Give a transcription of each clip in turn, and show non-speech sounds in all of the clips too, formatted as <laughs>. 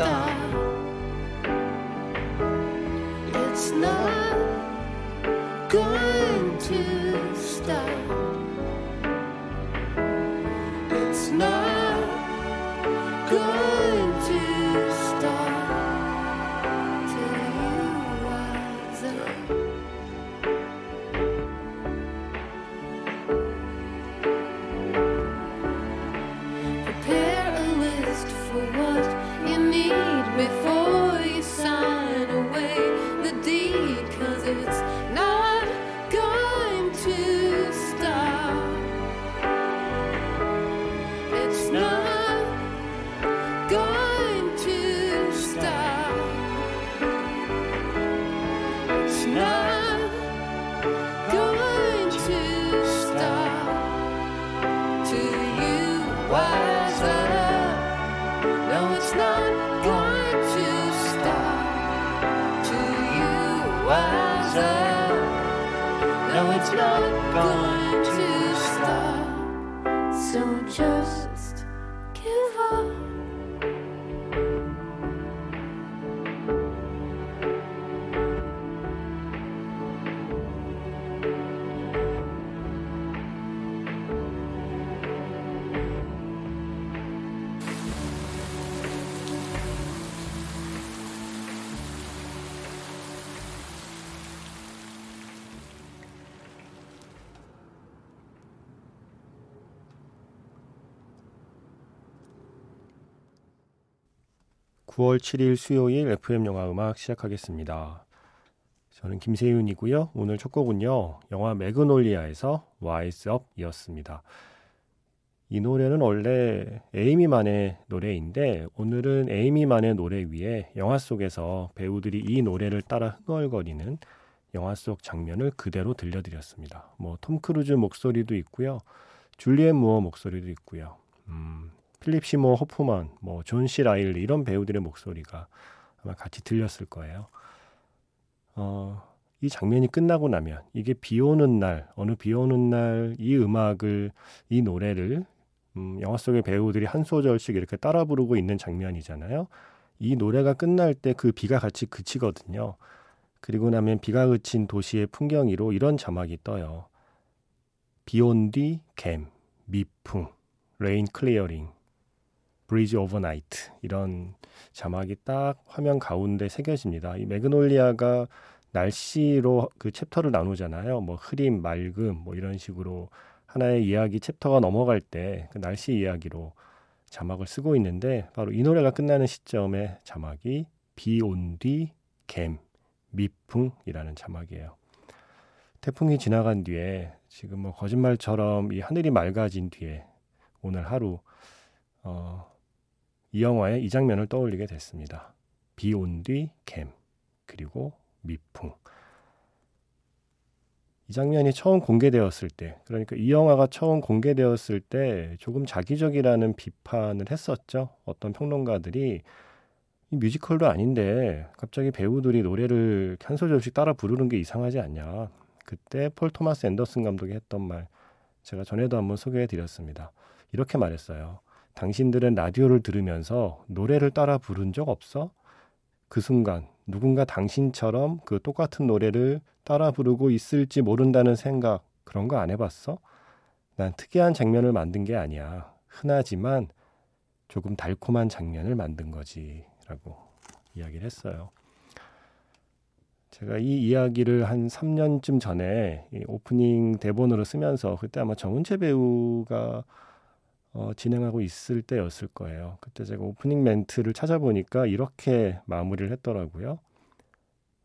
star. It's not going to stop. 9월 7일 수요일 FM 영화 음악 시작하겠습니다. 저는 김세윤이고요. 오늘 첫 곡은요. 영화 매그놀리아에서 Wise Up이었습니다. 이 노래는 원래 에이미 만의 노래인데 오늘은 에이미 만의 노래 위에 영화 속에서 배우들이 이 노래를 따라 흥얼거리는 영화 속 장면을 그대로 들려드렸습니다. 뭐 톰 크루즈 목소리도 있고요. 줄리안 무어 목소리도 있고요. 음, 필립 시모어 호프만, 뭐 존 C. 라일리 이런 배우들의 목소리가 아마 같이 들렸을 거예요. 어, 이 장면이 끝나고 나면 이게 비 오는 날, 어느 비 오는 날 이 음악을 이 노래를 음, 영화 속의 배우들이 한 소절씩 이렇게 따라 부르고 있는 장면이잖아요. 이 노래가 끝날 때 그 비가 같이 그치거든요. 그리고 나면 비가 그친 도시의 풍경 위로 이런 자막이 떠요. 비온 뒤 갬, 미풍, Rain clearing, breezes overnight 이런 자막이 딱 화면 가운데 새겨집니다. 이 매그놀리아가 날씨로 그 챕터를 나누잖아요. 뭐 흐림, 맑음 뭐 이런 식으로 하나의 이야기 챕터가 넘어갈 때 그 날씨 이야기로 자막을 쓰고 있는데 바로 이 노래가 끝나는 시점에 자막이 비온뒤 갬, 미풍이라는 자막이에요. 태풍이 지나간 뒤에 지금 뭐 거짓말처럼 이 하늘이 맑아진 뒤에 오늘 하루 어 이 영화의 이 장면을 떠올리게 됐습니다. 비 온뒤 캠, 그리고 미풍. 이 장면이 처음 공개되었을 때, 그러니까 이 영화가 처음 공개되었을 때 조금 자기적이라는 비판을 했었죠. 어떤 평론가들이 이 뮤지컬도 아닌데 갑자기 배우들이 노래를 한 소절씩 따라 부르는 게 이상하지 않냐. 그때 폴 토마스 앤더슨 감독이 했던 말 제가 전에도 한번 소개해 드렸습니다. 이렇게 말했어요. 당신들은 라디오를 들으면서 노래를 따라 부른 적 없어? 그 순간 누군가 당신처럼 그 똑같은 노래를 따라 부르고 있을지 모른다는 생각 그런 거 안 해봤어? 난 특이한 장면을 만든 게 아니야. 흔하지만 조금 달콤한 장면을 만든 거지. 라고 이야기를 했어요. 제가 이 이야기를 한 3년쯤 전에 오프닝 대본으로 쓰면서 그때 아마 정은채 배우가 어, 진행하고 있을 때였을 거예요. 그때 제가 오프닝 멘트를 찾아보니까 이렇게 마무리를 했더라고요.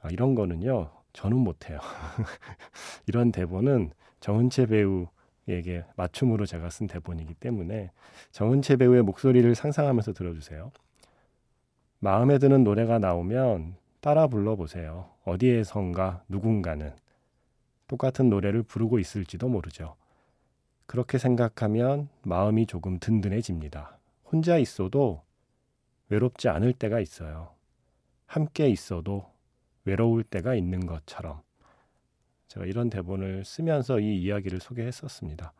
아, 이런 거는요, 저는 못해요. <laughs> 이런 대본은 정은채 배우에게 맞춤으로 제가 쓴 대본이기 때문에 정은채 배우의 목소리를 상상하면서 들어주세요. 마음에 드는 노래가 나오면 따라 불러보세요. 어디에선가 누군가는 똑같은 노래를 부르고 있을지도 모르죠. 그렇게 생각하면 마음이 조금 든든해집니다. 혼자 있어도 외롭지 않을 때가 있어요. 함께 있어도 외로울 때가 있는 것처럼. 제가 이런 대본을 쓰면서 이 이야기를 소개했었습니다.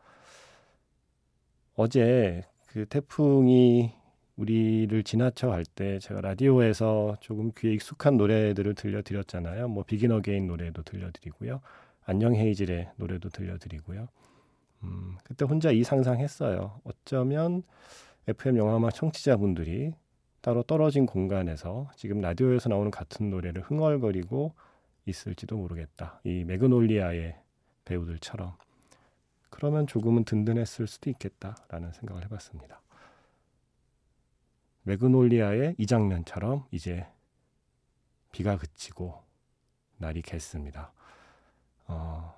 어제 그 태풍이 우리를 지나쳐 갈 때 제가 라디오에서 조금 귀에 익숙한 노래들을 들려드렸잖아요. 뭐 Begin Again 노래도 들려드리고요. 안녕 헤이즐의 노래도 들려드리고요. 음, 그때 혼자 이 상상했어요. 어쩌면 FM 영화음악 청취자분들이 따로 떨어진 공간에서 지금 라디오에서 나오는 같은 노래를 흥얼거리고 있을지도 모르겠다. 이 매그놀리아의 배우들처럼. 그러면 조금은 든든했을 수도 있겠다라는 생각을 해봤습니다. 매그놀리아의 이 장면처럼 이제 비가 그치고 날이 겠습니다. 어,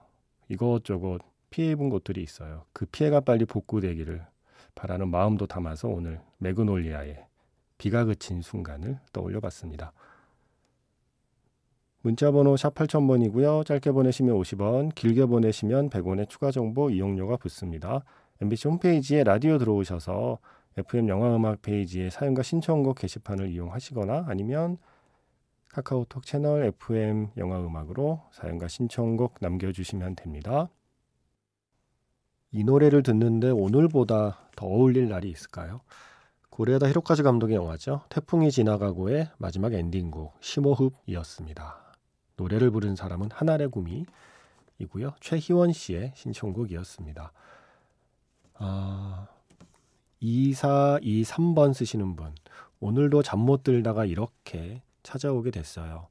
이것저것 피해 입은 곳들이 있어요. 그 피해가 빨리 복구되기를 바라는 마음도 담아서 오늘 매그놀리아의 비가 그친 순간을 떠올려 봤습니다. 문자 번호 샵 8000번이고요. 짧게 보내시면 50원, 길게 보내시면 100원의 추가 정보 이용료가 붙습니다. MBC 홈페이지에 라디오 들어오셔서 FM 영화음악 페이지에 사연과 신청곡 게시판을 이용하시거나 아니면 카카오톡 채널 FM 영화음악으로 사연과 신청곡 남겨주시면 됩니다. 이 노래를 듣는데 오늘보다 더 어울릴 날이 있을까요? 고레다 히로카즈 감독의 영화죠. 태풍이 지나가고의 마지막 엔딩곡 심호흡이었습니다. 노래를 부른 사람은 하나의 구미이고요. 최희원 씨의 신청곡이었습니다. 아, 2423번 쓰시는 분. 오늘도 잠 못 들다가 이렇게 찾아오게 됐어요.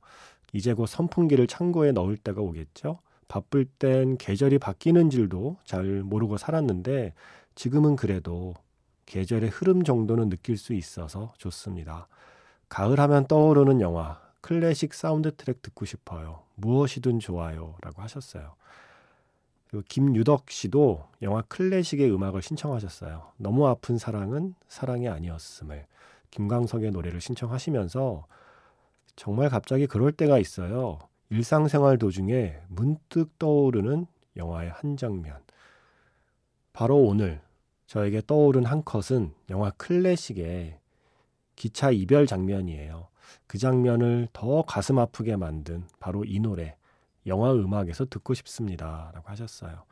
이제 곧 선풍기를 창고에 넣을 때가 오겠죠? 바쁠 땐 계절이 바뀌는 줄도 잘 모르고 살았는데 지금은 그래도 계절의 흐름 정도는 느낄 수 있어서 좋습니다. 가을 하면 떠오르는 영화, 클래식 사운드 트랙 듣고 싶어요. 무엇이든 좋아요. 라고 하셨어요. 김유덕 씨도 영화 클래식의 음악을 신청하셨어요. 너무 아픈 사랑은 사랑이 아니었음을 김광석의 노래를 신청하시면서 정말 갑자기 그럴 때가 있어요. 일상생활 도중에 문득 떠오르는 영화의 한 장면. 바로 오늘 저에게 떠오른 한 컷은 영화 클래식의 기차 이별 장면이에요. 그 장면을 더 가슴 아프게 만든 바로 이 노래 영화 음악에서 듣고 싶습니다. 라고 하셨어요.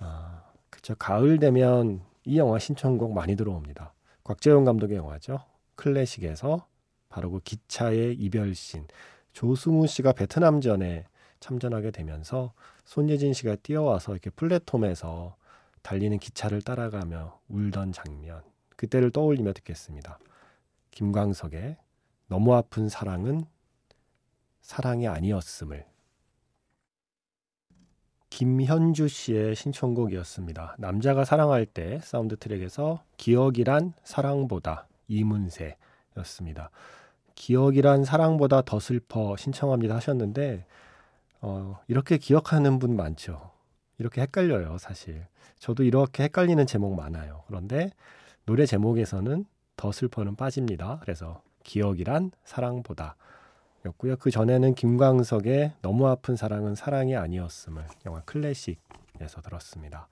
아, 그쵸. 가을 되면 이 영화 신청곡 많이 들어옵니다. 곽재용 감독의 영화죠. 클래식에서 바로 그 기차의 이별신. 조승우 씨가 베트남전에 참전하게 되면서 손예진 씨가 뛰어와서 이렇게 플랫폼에서 달리는 기차를 따라가며 울던 장면. 그때를 떠올리며 듣겠습니다. 김광석의 너무 아픈 사랑은 사랑이 아니었음을 김현주 씨의 신청곡이었습니다. 남자가 사랑할 때 사운드 트랙에서 기억이란 사랑보다 이문세였습니다. 기억이란 사랑보다 더 슬퍼 신청합니다 하셨는데 어, 이렇게 기억하는 분 많죠. 이렇게 헷갈려요, 사실. 저도 이렇게 헷갈리는 제목 많아요. 그런데 노래 제목에서는 더 슬퍼는 빠집니다. 그래서 기억이란 사랑보다 였고요. 그 전에는 김광석의 너무 아픈 사랑은 사랑이 아니었음을 영화 클래식에서 들었습니다.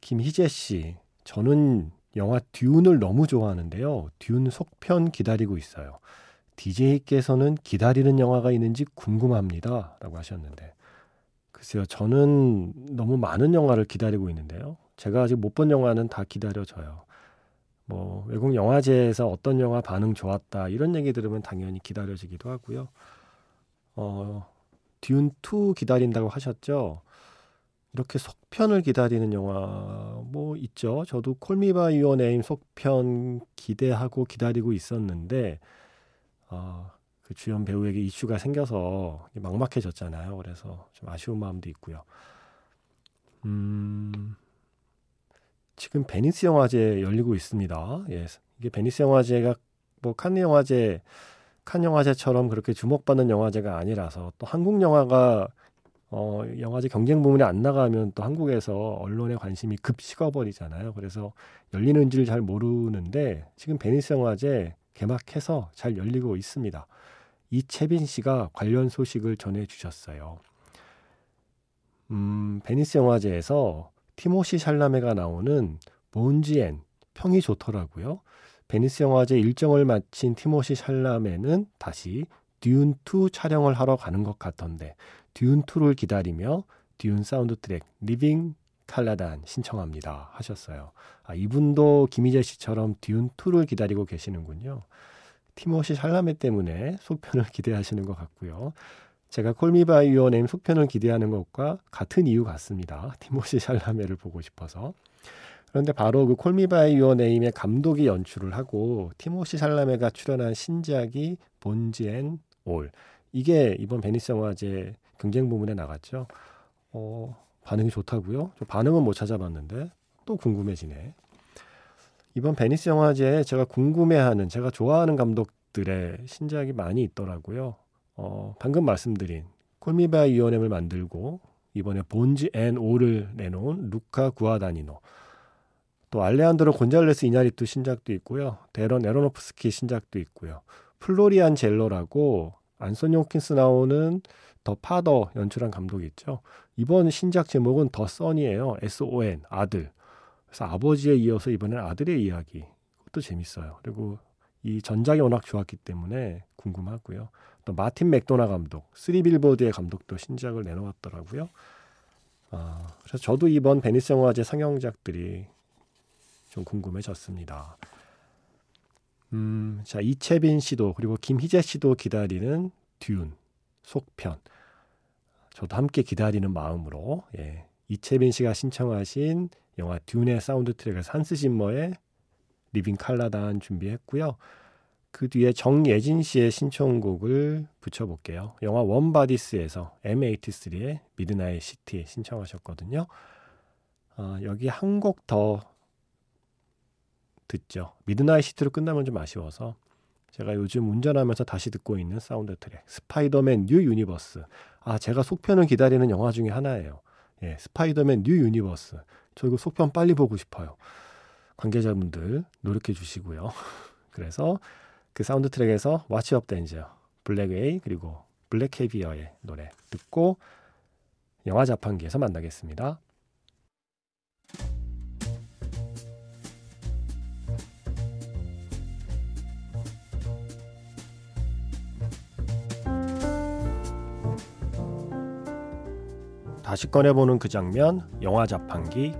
김희재 씨, 저는 영화 듀운을 너무 좋아하는데요. 듀운 속편 기다리고 있어요. DJ께서는 기다리는 영화가 있는지 궁금합니다. 라고 하셨는데. 글쎄요, 저는 너무 많은 영화를 기다리고 있는데요. 제가 아직 못 본 영화는 다 기다려져요. 뭐, 외국 영화제에서 어떤 영화 반응 좋았다, 이런 얘기 들으면 당연히 기다려지기도 하고요. 어, 듀운2 기다린다고 하셨죠? 이렇게 속편을 기다리는 영화 뭐 있죠. 저도 콜미바 유어 네임 속편 기대하고 기다리고 있었는데 어, 그 주연 배우에게 이슈가 생겨서 막막해졌잖아요. 그래서 좀 아쉬운 마음도 있고요. 음, 지금 베니스 영화제 열리고 있습니다. 예, 이게 베니스 영화제가 뭐 칸 영화제 칸 영화제처럼 그렇게 주목받는 영화제가 아니라서 또 한국 영화가 어, 영화제 경쟁 부문에 안 나가면 또 한국에서 언론의 관심이 급 식어버리잖아요. 그래서 열리는지를 잘 모르는데 지금 베니스 영화제 개막해서 잘 열리고 있습니다. 이채빈 씨가 관련 소식을 전해 주셨어요. 음, 베니스 영화제에서 티모시 샬라메가 나오는 Bones and All 평이 좋더라고요. 베니스 영화제 일정을 마친 티모시 샬라메는 다시 Dune 2 촬영을 하러 가는 것 같던데 Dune 2를 기다리며 Dune 사운드 트랙 Leaving Caladan 신청합니다 하셨어요. 아, 이분도 김희재 씨처럼 Dune 2를 기다리고 계시는군요. 티모시 샬라메 때문에 속편을 <laughs> 기대하시는 것 같고요. 제가 Call Me by Your Name 속편을 기대하는 것과 같은 이유 같습니다. 티모시 샬라메를 보고 싶어서. 그런데 바로 그 Call Me by Your Name의 감독이 연출을 하고 티모시 샬라메가 출연한 신작이 Bones and All. 이게 이번 베니스 영화제 경쟁 부문에 나갔죠. 어, 반응이 좋다고요? 반응은 못 찾아봤는데 또 궁금해지네. 이번 베니스 영화제에 제가 궁금해하는, 제가 좋아하는 감독들의 신작이 많이 있더라고요. 어, 방금 말씀드린 콜미바 이오넴을 만들고 이번에 Bones and All을 내놓은 루카 구아다니노 또 알레한드로 곤잘레스 이냐리투 신작도 있고요. 대런 애로노프스키 신작도 있고요. 플로리안 젤러라고 안소니 호킨스 나오는 The Father 연출한 감독이 있죠. 이번 신작 제목은 The Son이에요. S-O-N 아들. 그래서 아버지에 이어서 이번엔 아들의 이야기. 그것도 재밌어요. 그리고 이 전작이 워낙 좋았기 때문에 궁금하고요. 또 마틴 맥도나 감독, Three Billboard의 감독도 신작을 내놓았더라고요. 아, 그래서 저도 이번 베니스 영화제 상영작들이 좀 궁금해졌습니다. 음, 자 이채빈 씨도 그리고 김희재 씨도 기다리는 Dune 속편. 저도 함께 기다리는 마음으로 예, 이채빈 씨가 신청하신 영화 듀의 사운드 트랙을 한스 짐머의 Leaving Caladan 준비했고요. 그 뒤에 정예진 씨의 신청곡을 붙여볼게요. 영화 Warm Bodies에서 M83의 Midnight City 신청하셨거든요. 어, 여기 한 곡 더 듣죠. Midnight City로 끝나면 좀 아쉬워서 제가 요즘 운전하면서 다시 듣고 있는 사운드 트랙 스파이더맨 New Universe 아 제가 속편을 기다리는 영화 중에 하나예요. 예, 스파이더맨 New Universe 저 이거 속편 빨리 보고 싶어요. 관계자분들 노력해 주시고요. <laughs> 그래서 그 사운드 트랙에서 What's Up Danger 블랙웨이 그리고 블랙 캐비어의 노래 듣고 영화 자판기에서 만나겠습니다. 다시 꺼내보는 그 장면, 영화 자판기.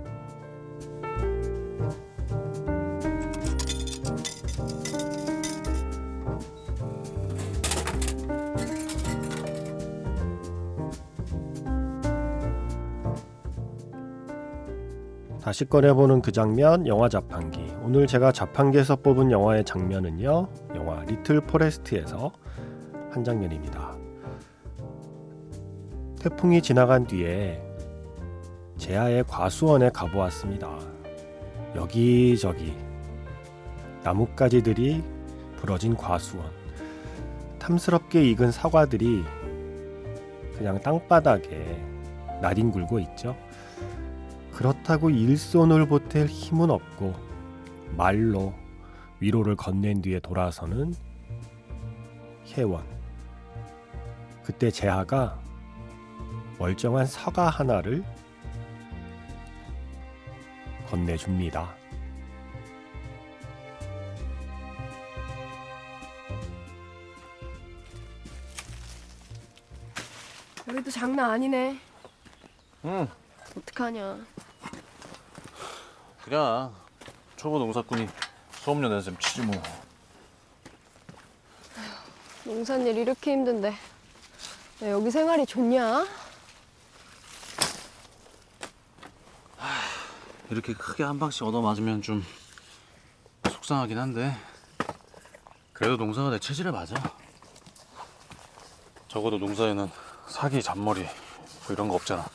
다시 꺼내보는 그 장면, 영화 자판기. 오늘 제가 자판기에서 뽑은 영화의 장면은요, 영화 Little Forest에서 한 장면입니다. 태풍이 지나간 뒤에 재하의 과수원에 가보았습니다. 여기저기 나뭇가지들이 부러진 과수원. 탐스럽게 익은 사과들이 그냥 땅바닥에 나뒹굴고 있죠. 그렇다고 일손을 보탤 힘은 없고 말로 위로를 건넨 뒤에 돌아서는 혜원. 그때 재하가 멀쩡한 서가 하나를 건네줍니다. 여기도 장난 아니네. 응, 어떡하냐. 그래. 초보 농사꾼이 수업료 낸셈 치지 뭐. 농사일 이렇게 힘든데. 야, 여기 생활이 좋냐? 이렇게 크게 한 방씩 얻어 맞으면 좀 속상하긴 한데 그래도 농사가 내 체질에 맞아. 적어도 농사에는 사기, 잔머리 뭐 이런 거 없잖아.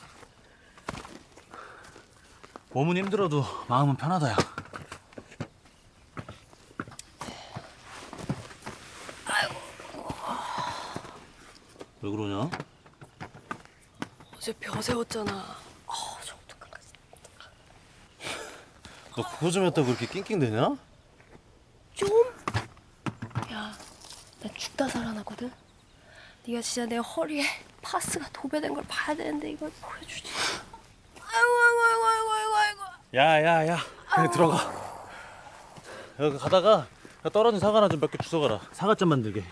몸은 힘들어도 마음은 편하다 야. 왜 그러냐? 어제 벼 세웠잖아. 어, 저 어떡할까. 너 그거 좀 했다고 그렇게 낑낑대냐? 좀? 야, 나 죽다 살아나거든? 네가 진짜 내 허리에 파스가 도배된 걸 봐야 되는데 이걸 보여주지. 아이고, 아이고, 아이고, 아이고, 아이고. 야야야 그냥 들어가 여기 가다가 떨어진 사과나 좀 몇 개 주워가라 사과잼 만들게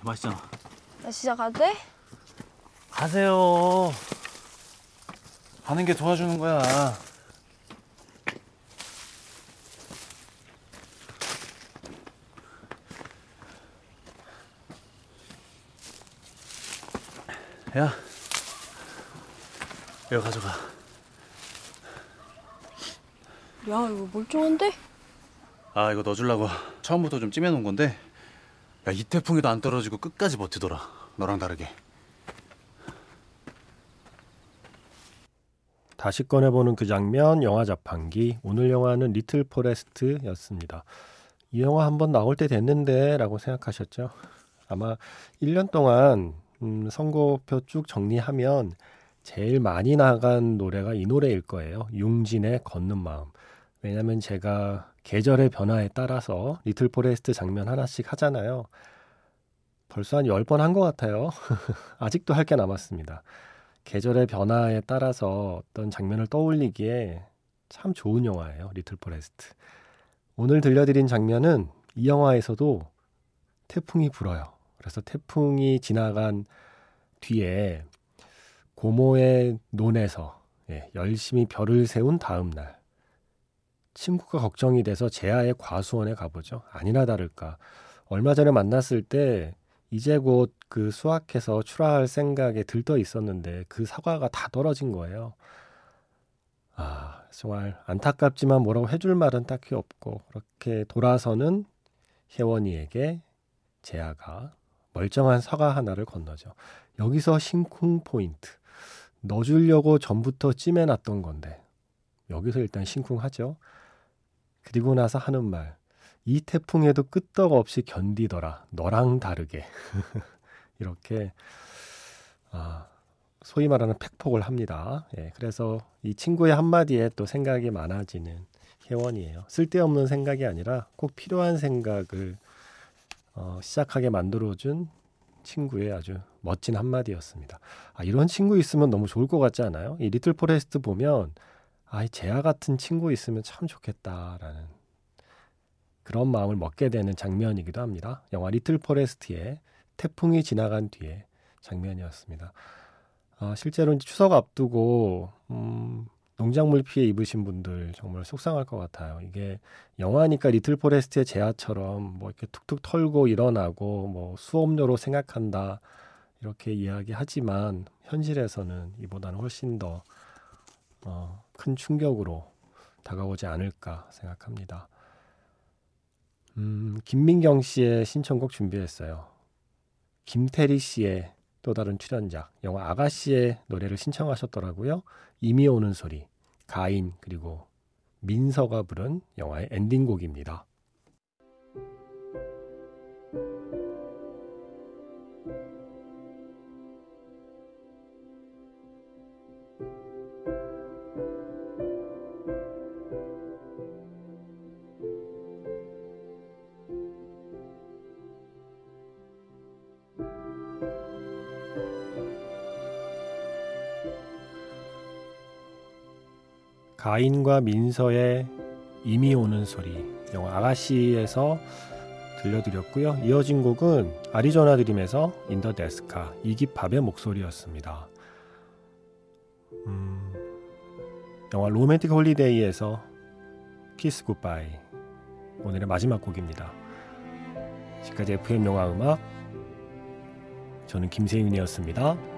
맛있잖아 나 진짜 가도 돼? 가세요 가는 게 도와주는 거야 야 이거 가져가 야, 이거 멀쩡한데? 아 이거 넣어주려고 처음부터 좀 찜해놓은 건데 야 이 태풍에도 안 떨어지고 끝까지 버티더라 너랑 다르게 다시 꺼내보는 그 장면 영화 자판기 오늘 영화는 Little Forest였습니다. 이 영화 한번 나올 때 됐는데 라고 생각하셨죠? 아마 1년 동안 음, 선곡표 쭉 정리하면 제일 많이 나간 노래가 이 노래일 거예요. 융진의 걷는 마음. 왜냐면 제가 계절의 변화에 따라서 Little Forest 장면 하나씩 하잖아요. 벌써 한 10번 한 것 같아요. <laughs> 아직도 할 게 남았습니다. 계절의 변화에 따라서 어떤 장면을 떠올리기에 참 좋은 영화예요. Little Forest. 오늘 들려드린 장면은 이 영화에서도 태풍이 불어요. 그래서 태풍이 지나간 뒤에 고모의 논에서 예, 열심히 벼를 세운 다음 날 친구가 걱정이 돼서 재하의 과수원에 가보죠. 아니나 다를까 얼마 전에 만났을 때 이제 곧 그 수확해서 출하할 생각에 들떠 있었는데 그 사과가 다 떨어진 거예요. 아, 정말 안타깝지만 뭐라고 해줄 말은 딱히 없고 그렇게 돌아서는 혜원이에게 재아가 멀쩡한 사과 하나를 건너죠. 여기서 심쿵 포인트. 넣어주려고 전부터 찜해놨던 건데 여기서 일단 심쿵하죠. 그리고 나서 하는 말. 이 태풍에도 끄떡없이 견디더라. 너랑 다르게. <laughs> 이렇게 아, 소위 말하는 팩폭을 합니다. 예, 그래서 이 친구의 한마디에 또 생각이 많아지는 혜원이에요. 쓸데없는 생각이 아니라 꼭 필요한 생각을 어, 시작하게 만들어준 친구의 아주 멋진 한마디였습니다. 아, 이런 친구 있으면 너무 좋을 것 같지 않아요? 이 Little Forest 보면 아, 이 재하 같은 친구 있으면 참 좋겠다라는 그런 마음을 먹게 되는 장면이기도 합니다. 영화 Little Forest의 태풍이 지나간 뒤에 장면이었습니다. 아, 실제로 이제 추석 앞두고 음, 농작물 피해 입으신 분들 정말 속상할 것 같아요. 이게 영화니까 Little Forest의 재하처럼 뭐 이렇게 툭툭 털고 일어나고 뭐 수업료로 생각한다 이렇게 이야기하지만 현실에서는 이보다는 훨씬 더 어, 큰 충격으로 다가오지 않을까 생각합니다. 음, 김민경 씨의 신청곡 준비했어요. 김태리 씨의 또 다른 출연작 영화 아가씨의 노래를 신청하셨더라고요. 이미 오는 소리, 가인 그리고 민서가 부른 영화의 엔딩곡입니다. 가인과 민서의 임이 오는 소리 영화 아가씨에서 들려드렸고요. 이어진 곡은 Arizona Dream에서 In the Deathcar 이기 팝의 목소리였습니다. 음, 영화 Romantic Holiday에서 Kiss Goodbye 오늘의 마지막 곡입니다. 지금까지 FM 영화 음악 저는 김세윤이었습니다.